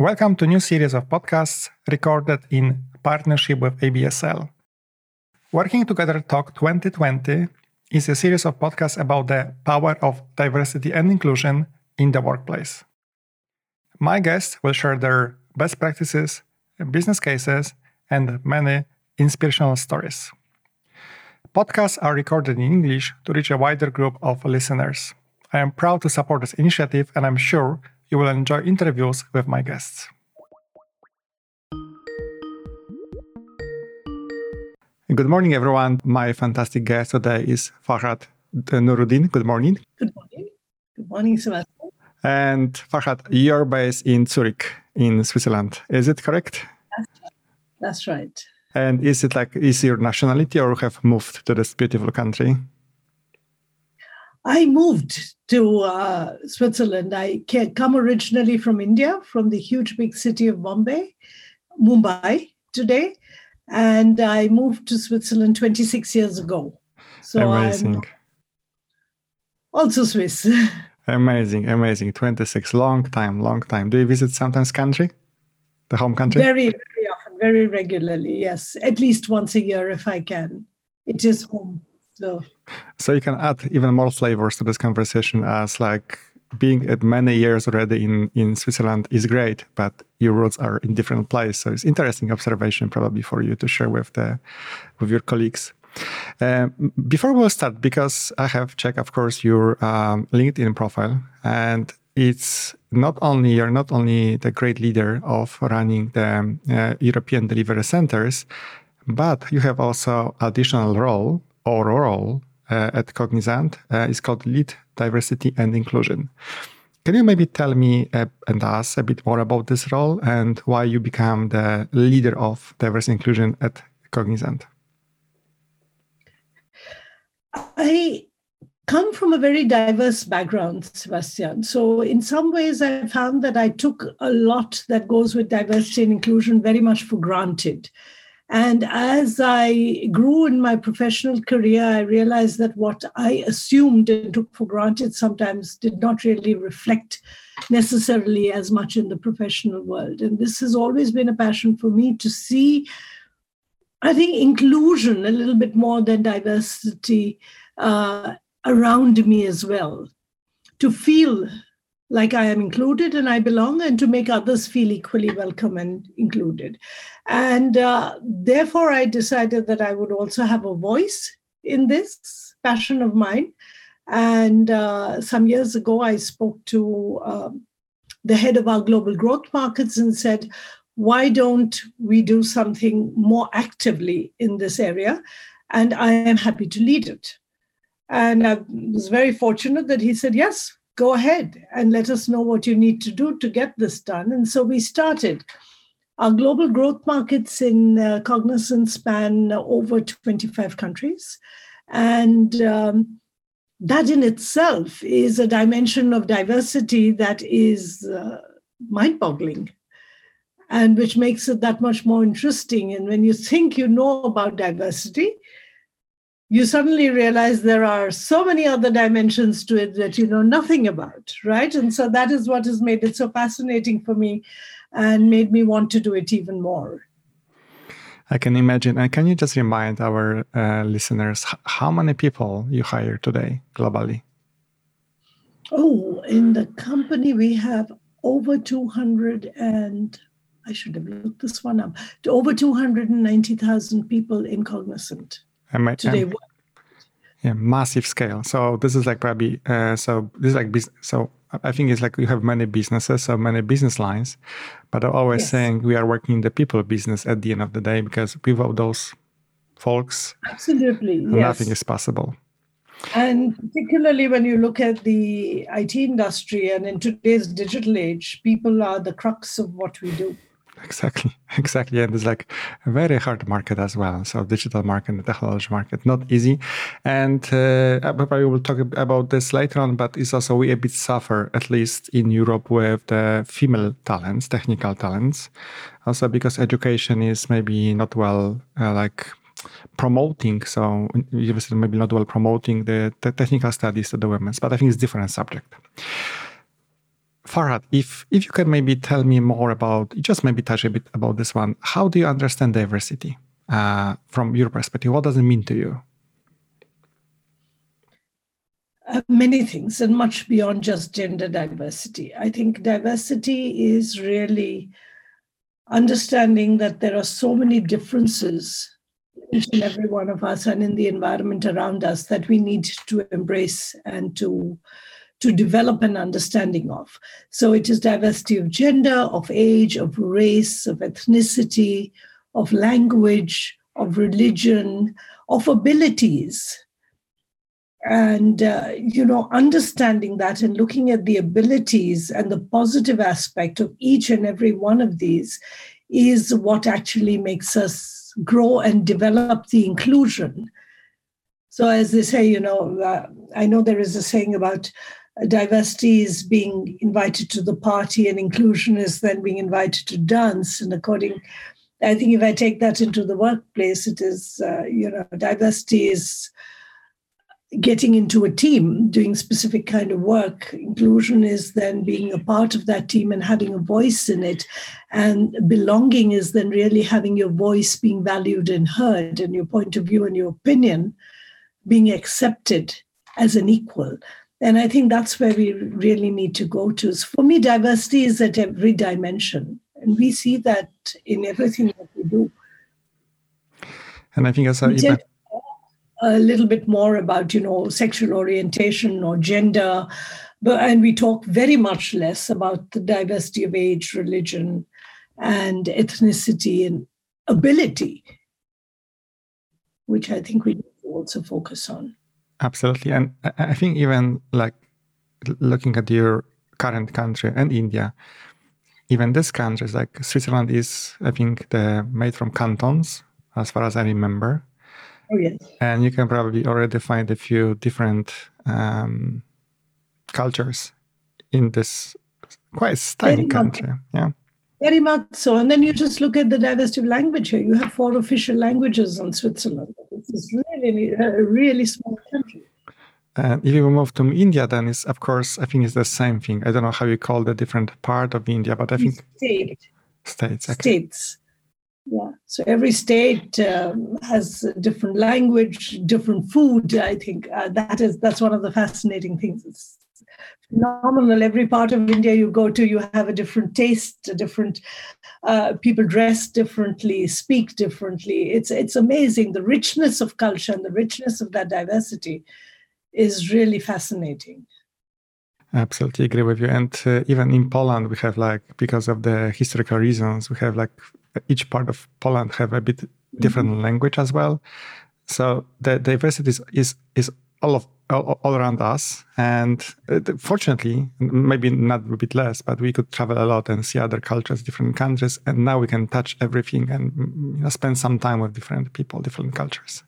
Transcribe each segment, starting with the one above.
Welcome to new series of podcasts recorded in partnership with ABSL. Working Together Talk 2020 is a series of podcasts about the power of diversity and inclusion in the workplace. My guests will share their best practices, business cases, and many inspirational stories. Podcasts are recorded in English to reach a wider group of listeners. I am proud to support this initiative and I'm sure you will enjoy interviews with my guests. Good morning, everyone. My fantastic guest today is Farhad Nuruddin. Good morning. Good morning. Good morning, Sebastian. And Farhad, you're based in Zurich, in Switzerland. Is it correct? That's right. That's right. And is it like, is your nationality or have moved to this beautiful country? I moved to uh, Switzerland. I come originally from India, from the huge big city of Bombay, Mumbai today, and I moved to Switzerland 26 years ago. So amazing. I'm also Swiss. amazing, amazing. 26, long time, long time. Do you visit sometimes country, the home country? Very, very often, very regularly. Yes, at least once a year if I can. It is home. So, so you can add even more flavors to this conversation as like being at many years already in, in Switzerland is great, but your roots are in different place. So it's interesting observation probably for you to share with the with your colleagues. Um, before we'll start, because I have checked, of course, your um, LinkedIn profile, and it's not only you're not only the great leader of running the uh, European delivery centers, but you have also additional role or role uh, at Cognizant uh, is called Lead Diversity and Inclusion. Can you maybe tell me uh, and us a bit more about this role and why you become the leader of diversity inclusion at Cognizant? I come from a very diverse background, Sebastian. So, in some ways, I found that I took a lot that goes with diversity and inclusion very much for granted. And as I grew in my professional career, I realized that what I assumed and took for granted sometimes did not really reflect necessarily as much in the professional world. And this has always been a passion for me to see, I think, inclusion a little bit more than diversity uh, around me as well. To feel like I am included and I belong, and to make others feel equally welcome and included. And uh, therefore, I decided that I would also have a voice in this passion of mine. And uh, some years ago, I spoke to uh, the head of our global growth markets and said, why don't we do something more actively in this area? And I am happy to lead it. And I was very fortunate that he said, yes, go ahead and let us know what you need to do to get this done. And so we started. Our global growth markets in uh, Cognizant span over 25 countries. And um, that in itself is a dimension of diversity that is uh, mind boggling and which makes it that much more interesting. And when you think you know about diversity, you suddenly realize there are so many other dimensions to it that you know nothing about, right? And so that is what has made it so fascinating for me and made me want to do it even more. I can imagine. And can you just remind our uh, listeners how many people you hire today globally? Oh, in the company, we have over 200 and I should have looked this one up. Over 290,000 people in Cognizant today. yeah, massive scale. So this is like probably uh, so this is like business. So I think it's like you have many businesses, so many business lines, but I'm always yes. saying we are working in the people business at the end of the day because without those folks, absolutely, nothing yes. is possible. And particularly when you look at the IT industry and in today's digital age, people are the crux of what we do. Exactly, exactly. And it's like a very hard market as well. So digital market, the technology market, not easy. And uh, probably will talk about this later on, but it's also we a bit suffer, at least in Europe, with the female talents, technical talents. Also because education is maybe not well uh, like promoting. So maybe not well promoting the, the technical studies to the women, but I think it's different subject. Farhad, if if you can maybe tell me more about, just maybe touch a bit about this one. How do you understand diversity uh, from your perspective? What does it mean to you? Uh, many things, and much beyond just gender diversity. I think diversity is really understanding that there are so many differences and every one of us and in the environment around us that we need to embrace and to to develop an understanding of. So it is diversity of gender, of age, of race, of ethnicity, of language, of religion, of abilities. And, uh, you know, understanding that and looking at the abilities and the positive aspect of each and every one of these is what actually makes us grow and develop the inclusion. So, as they say, you know, uh, I know there is a saying about diversity is being invited to the party and inclusion is then being invited to dance and according i think if i take that into the workplace it is uh, you know diversity is getting into a team doing specific kind of work. Inclusion is then being a part of that team and having a voice in it. And belonging is then really having your voice being valued and heard and your point of view and your opinion being accepted as an equal and I think that's where we really need to go to. So for me, diversity is at every dimension. And we see that in everything that we do. And I think a, even... a little bit more about, you know, sexual orientation or gender, but and we talk very much less about the diversity of age, religion, and ethnicity and ability, which I think we need to also focus on. Absolutely. And I think even like looking at your current country and India, even this country is like Switzerland is, I think, the made from cantons, as far as I remember. Oh yes. And you can probably already find a few different um, cultures in this quite tiny country. Yeah. Very much so. And then you just look at the diversity of language here. You have four official languages in Switzerland. It's really a really small country. And if you move to India, then it's of course I think it's the same thing. I don't know how you call the different part of India, but I think state states okay. states. Yeah. So every state um, has a different language, different food. I think uh, that is that's one of the fascinating things. It's phenomenal. Every part of India you go to, you have a different taste, a different uh, people dress differently, speak differently. It's it's amazing. The richness of culture and the richness of that diversity is really fascinating. Absolutely agree with you. And uh, even in Poland, we have like because of the historical reasons, we have like each part of Poland have a bit different mm-hmm. language as well. So the diversity is is, is all of all, all around us. And uh, fortunately, maybe not a bit less, but we could travel a lot and see other cultures, different countries. And now we can touch everything and you know, spend some time with different people, different cultures.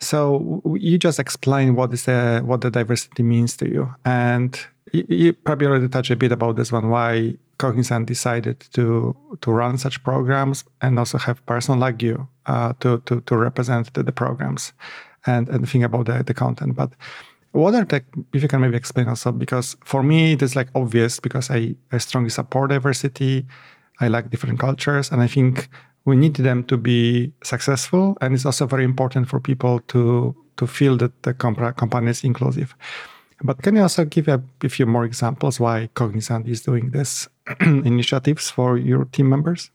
So you just explain what is the, what the diversity means to you, and you, probably already touched a bit about this one. Why Cognizant decided to to run such programs and also have person like you uh, to, to to represent the, the programs and, and think about the, the content. But what are the, if you can maybe explain also, because for me, it is like obvious because I, I strongly support diversity. I like different cultures. And I think we need them to be successful. And it's also very important for people to, to feel that the comp- company is inclusive. But can you also give a, a few more examples why Cognizant is doing this initiatives for your team members?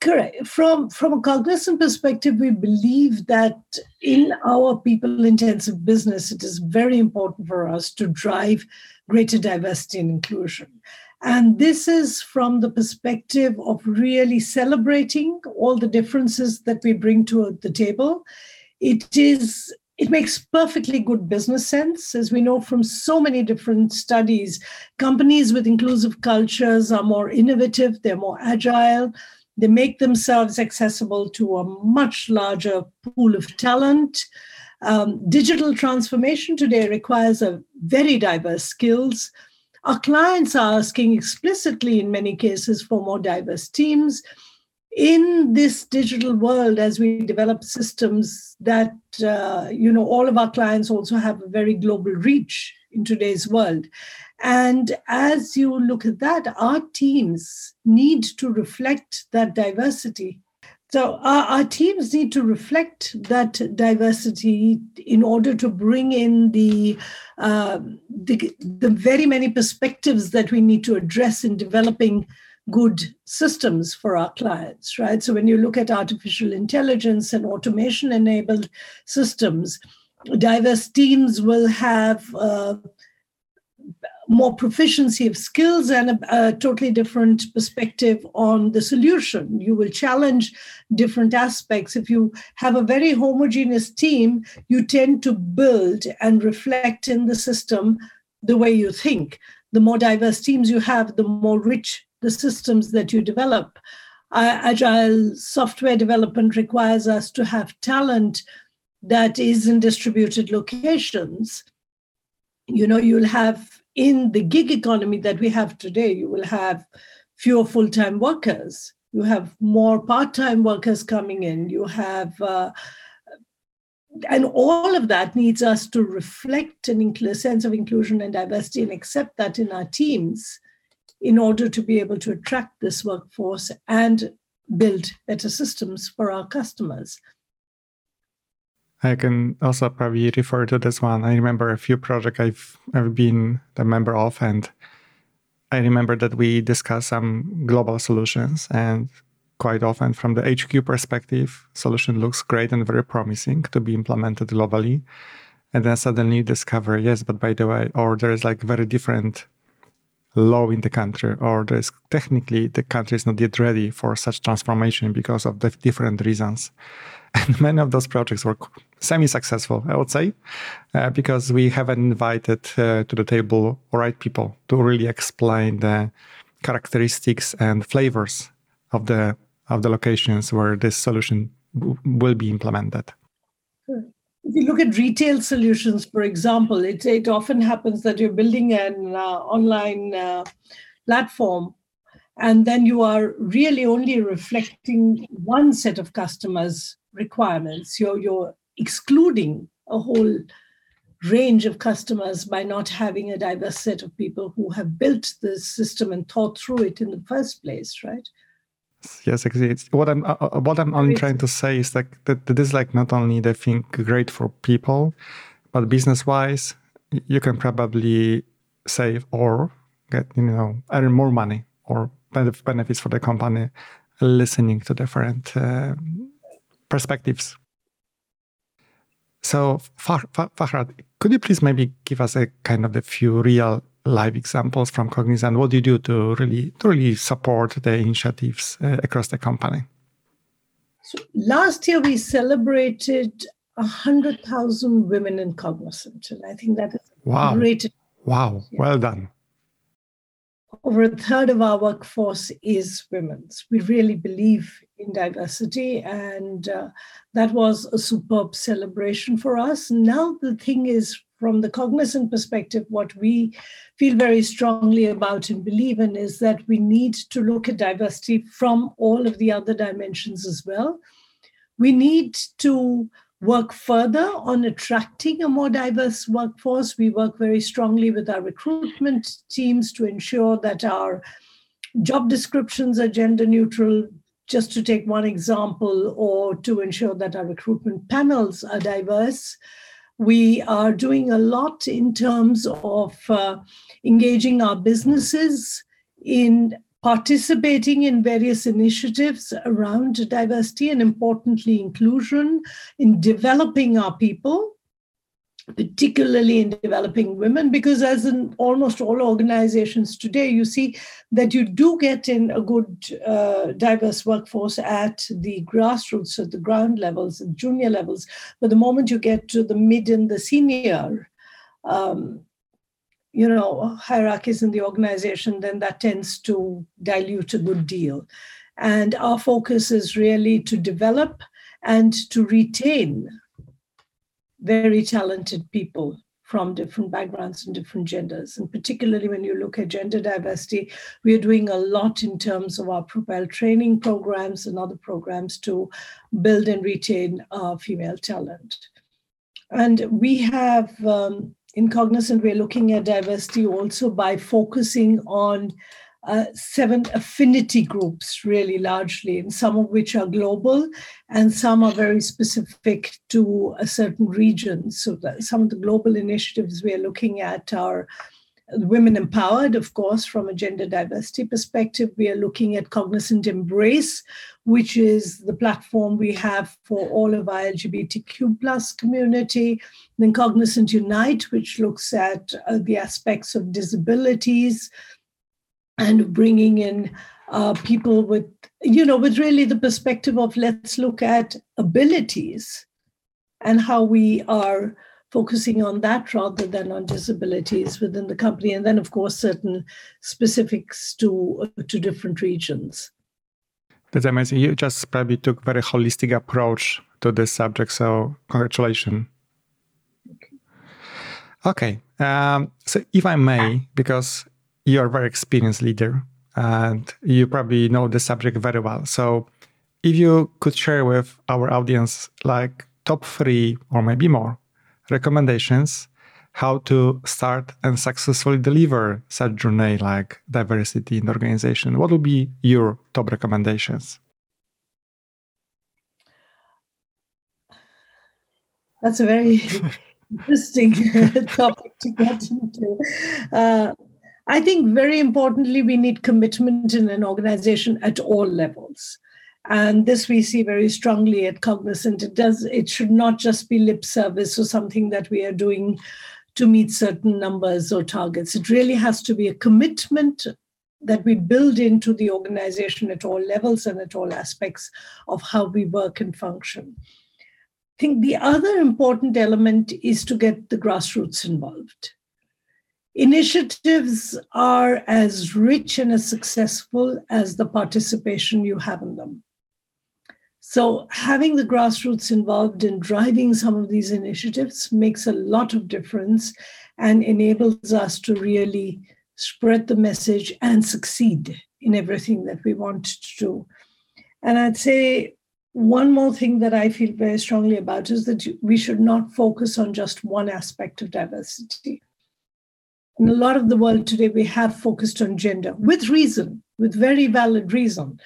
Correct. From from a Cognizant perspective, we believe that in our people-intensive business, it is very important for us to drive greater diversity and inclusion. And this is from the perspective of really celebrating all the differences that we bring to the table. It is it makes perfectly good business sense. As we know from so many different studies, companies with inclusive cultures are more innovative, they're more agile, they make themselves accessible to a much larger pool of talent. Um, digital transformation today requires a very diverse skills. Our clients are asking explicitly, in many cases, for more diverse teams. In this digital world, as we develop systems that, uh, you know, all of our clients also have a very global reach in today's world. And as you look at that, our teams need to reflect that diversity. So our, our, teams need to reflect that diversity in order to bring in the, uh, the, the very many perspectives that we need to address in developing good systems for our clients, right? So when you look at artificial intelligence and automation enabled systems, diverse teams will have uh, more proficiency of skills and a, a, totally different perspective on the solution. You will challenge different aspects. If you have a very homogeneous team, you tend to build and reflect in the system the way you think. The more diverse teams you have, the more rich the systems that you develop. Uh, agile software development requires us to have talent that is in distributed locations. You know, you'll have in the gig economy that we have today, you will have fewer full time workers. You have more part time workers coming in. You have, uh, and all of that needs us to reflect an incl- sense of inclusion and diversity and accept that in our teams in order to be able to attract this workforce and build better systems for our customers. I can also probably refer to this one. I remember a few projects I've, I've been a member of, and I remember that we discussed some global solutions. And quite often, from the HQ perspective, solution looks great and very promising to be implemented globally. And then suddenly discover, yes, but by the way, or there is like very different law in the country, or there's technically the country is not yet ready for such transformation because of the different reasons. And many of those projects were semi-successful, I would say, uh, because we haven't invited uh, to the table right people to really explain the characteristics and flavors of the of the locations where this solution w- will be implemented. You look at retail solutions, for example, it, it often happens that you're building an uh, online uh, platform and then you are really only reflecting one set of customers' requirements. You're, you're excluding a whole range of customers by not having a diverse set of people who have built the system and thought through it in the first place, right? Yes exactly. What i'm uh, uh what i'm only trying to say is like that, that is like not only the thing great for people but business wise you can probably save or get you know earn more money or benefits for the company listening to different uh, perspectives. So Farhad, could you please maybe give us a kind of a few real live examples from Cognizant. What do you do to really to really support the initiatives uh, across the company? So last year we celebrated hundred thousand women in Cognizant, and I think that is wow. great. Wow, well done. Over a third of our workforce is women. We really believe in diversity, and uh, that was a superb celebration for us. Now the thing is from the Cognizant perspective, what we feel very strongly about and believe in is that we need to look at diversity from all of the other dimensions as well. We need to work further on attracting a more diverse workforce. We work very strongly with our recruitment teams to ensure that our job descriptions are gender neutral, just to take one example, or to ensure that our recruitment panels are diverse. We are doing a lot in terms of uh, engaging our businesses in participating in various initiatives around diversity and importantly inclusion, in developing our people particularly in developing women, because as in almost all organizations today, you see that you do get in a good uh, diverse workforce at the grassroots, at the ground levels, and junior levels. But the moment you get to the mid and the senior, um, you know, hierarchies in the organization, then that tends to dilute a good deal. And our focus is really to develop and to retain very talented people from different backgrounds and different genders. And particularly when you look at gender diversity, we are doing a lot in terms of our Propel training programs and other programs to build and retain uh, female talent. And we have um, in Cognizant, we're looking at diversity also by focusing on uh, seven affinity groups, really largely, and some of which are global and some are very specific to a certain region. So, some of the global initiatives we are looking at are women empowered, of course, from a gender diversity perspective. We are looking at Cognizant Embrace, which is the platform we have for all of our LGBTQ plus community. Then Cognizant Unite, which looks at uh, the aspects of disabilities and bringing in uh, people with, you know, with really the perspective of let's look at abilities and how we are focusing on that rather than on disabilities within the company. And then, of course, certain specifics to, to different regions. That's amazing. You just probably took very holistic approach to this subject. So congratulations. Okay. okay. Um, so if I may, because you're a very experienced leader and you probably know the subject very well. So if you could share with our audience like top three or maybe more recommendations how to start and successfully deliver such journey like diversity in the organization what would be your top recommendations that's a very interesting topic to get into uh, i think very importantly we need commitment in an organization at all levels. And this we see very strongly at Cognizant. It does it should not just be lip service or something that we are doing to meet certain numbers or targets. It really has to be a commitment that we build into the organization at all levels and at all aspects of how we work and function. I think the other important element is to get the grassroots involved initiatives are as rich and as successful as the participation you have in them so, having the grassroots involved in driving some of these initiatives makes a lot of difference and enables us to really spread the message and succeed in everything that we want to do. And I'd say one more thing that I feel very strongly about is that we should not focus on just one aspect of diversity. In a lot of the world today, we have focused on gender with reason, with very valid reason.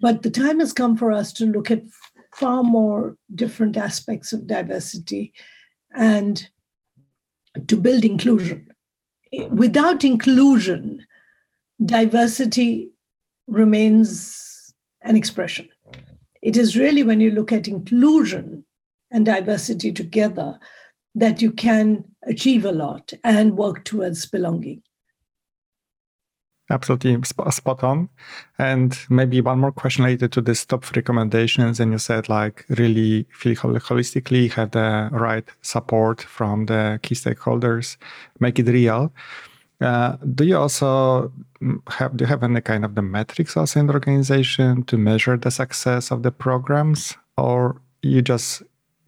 But the time has come for us to look at far more different aspects of diversity and to build inclusion. Without inclusion, diversity remains an expression. It is really when you look at inclusion and diversity together that you can achieve a lot and work towards belonging absolutely spot on. And maybe one more question related to this top recommendations. And you said like really feel holistically, have the right support from the key stakeholders, make it real. Uh, do you also mm, have do you have any kind of the metrics also in the organization to measure the success of the programs, or you just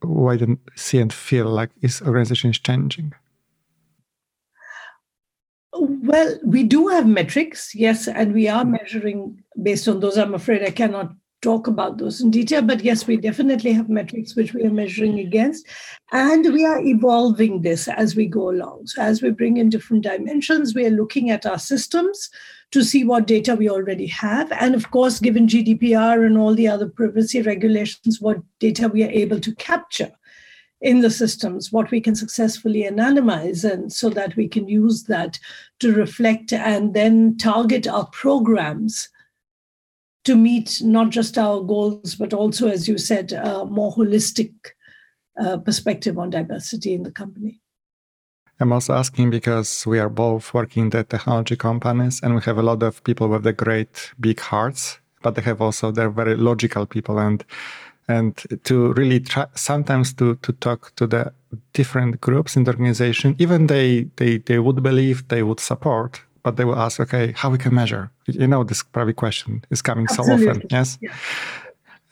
wait and see and feel like this organization is changing? Well, we do have metrics, yes, and we are measuring based on those. I'm afraid I cannot talk about those in detail, but yes, we definitely have metrics which we are measuring against. And we are evolving this as we go along. So, as we bring in different dimensions, we are looking at our systems to see what data we already have. And of course, given GDPR and all the other privacy regulations, what data we are able to capture in the systems, what we can successfully anonymize, and so that we can use that to reflect and then target our programs to meet not just our goals, but also, as you said, a more holistic uh, perspective on diversity in the company. I'm also asking because we are both working in the technology companies and we have a lot of people with the great big hearts, but they have also they're very logical people and and to really try sometimes to to talk to the different groups in the organization even they they they would believe they would support but they will ask okay how we can measure you know this probably question is coming Absolutely. so often yes yeah.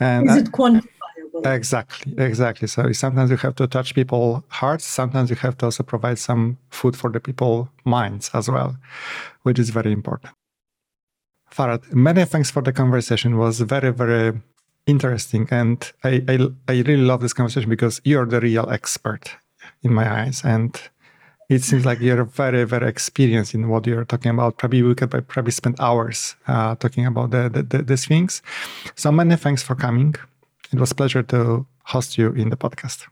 and is it quantifiable exactly exactly so sometimes you have to touch people hearts sometimes you have to also provide some food for the people minds as well which is very important Farhad, many thanks for the conversation. It was very, very interesting. And I, I, I really love this conversation because you're the real expert in my eyes. And it seems like you're very, very experienced in what you're talking about. Probably we could probably spend hours uh, talking about the, the, the, these things. So many thanks for coming. It was a pleasure to host you in the podcast.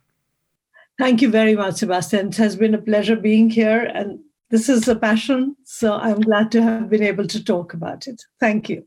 Thank you very much, Sebastian. It has been a pleasure being here, and this is a passion. So I'm glad to have been able to talk about it. Thank you.